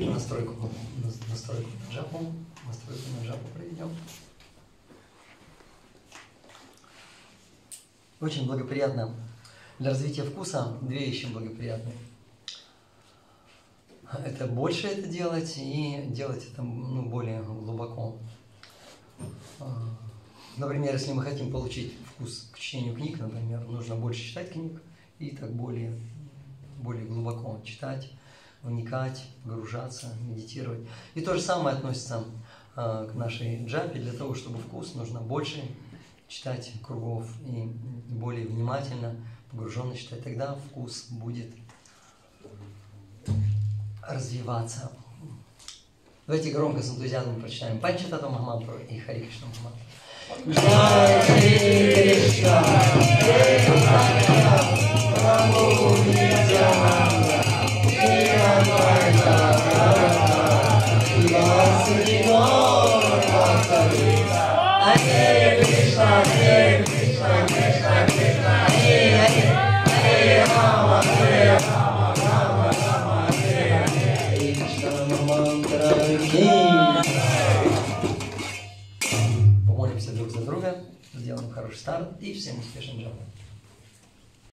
эту настройку, нас- настройку на джапу, настройку на джапу проведем. Очень благоприятно для развития вкуса две вещи благоприятные. Это больше это делать и делать это ну, более глубоко. А, Например, если мы хотим получить вкус к чтению книг, например, нужно больше читать книг и так более, более глубоко читать, вникать, погружаться, медитировать. И то же самое относится а, к нашей джапе. Для того, чтобы вкус, нужно больше читать кругов и более внимательно, погруженно читать. Тогда вкус будет развиваться. Давайте громко с энтузиазмом прочитаем Панчатата Махамантру и Хари Кришна Помолимся друг за друга, сделаем хороший старт и всем успешен джапа.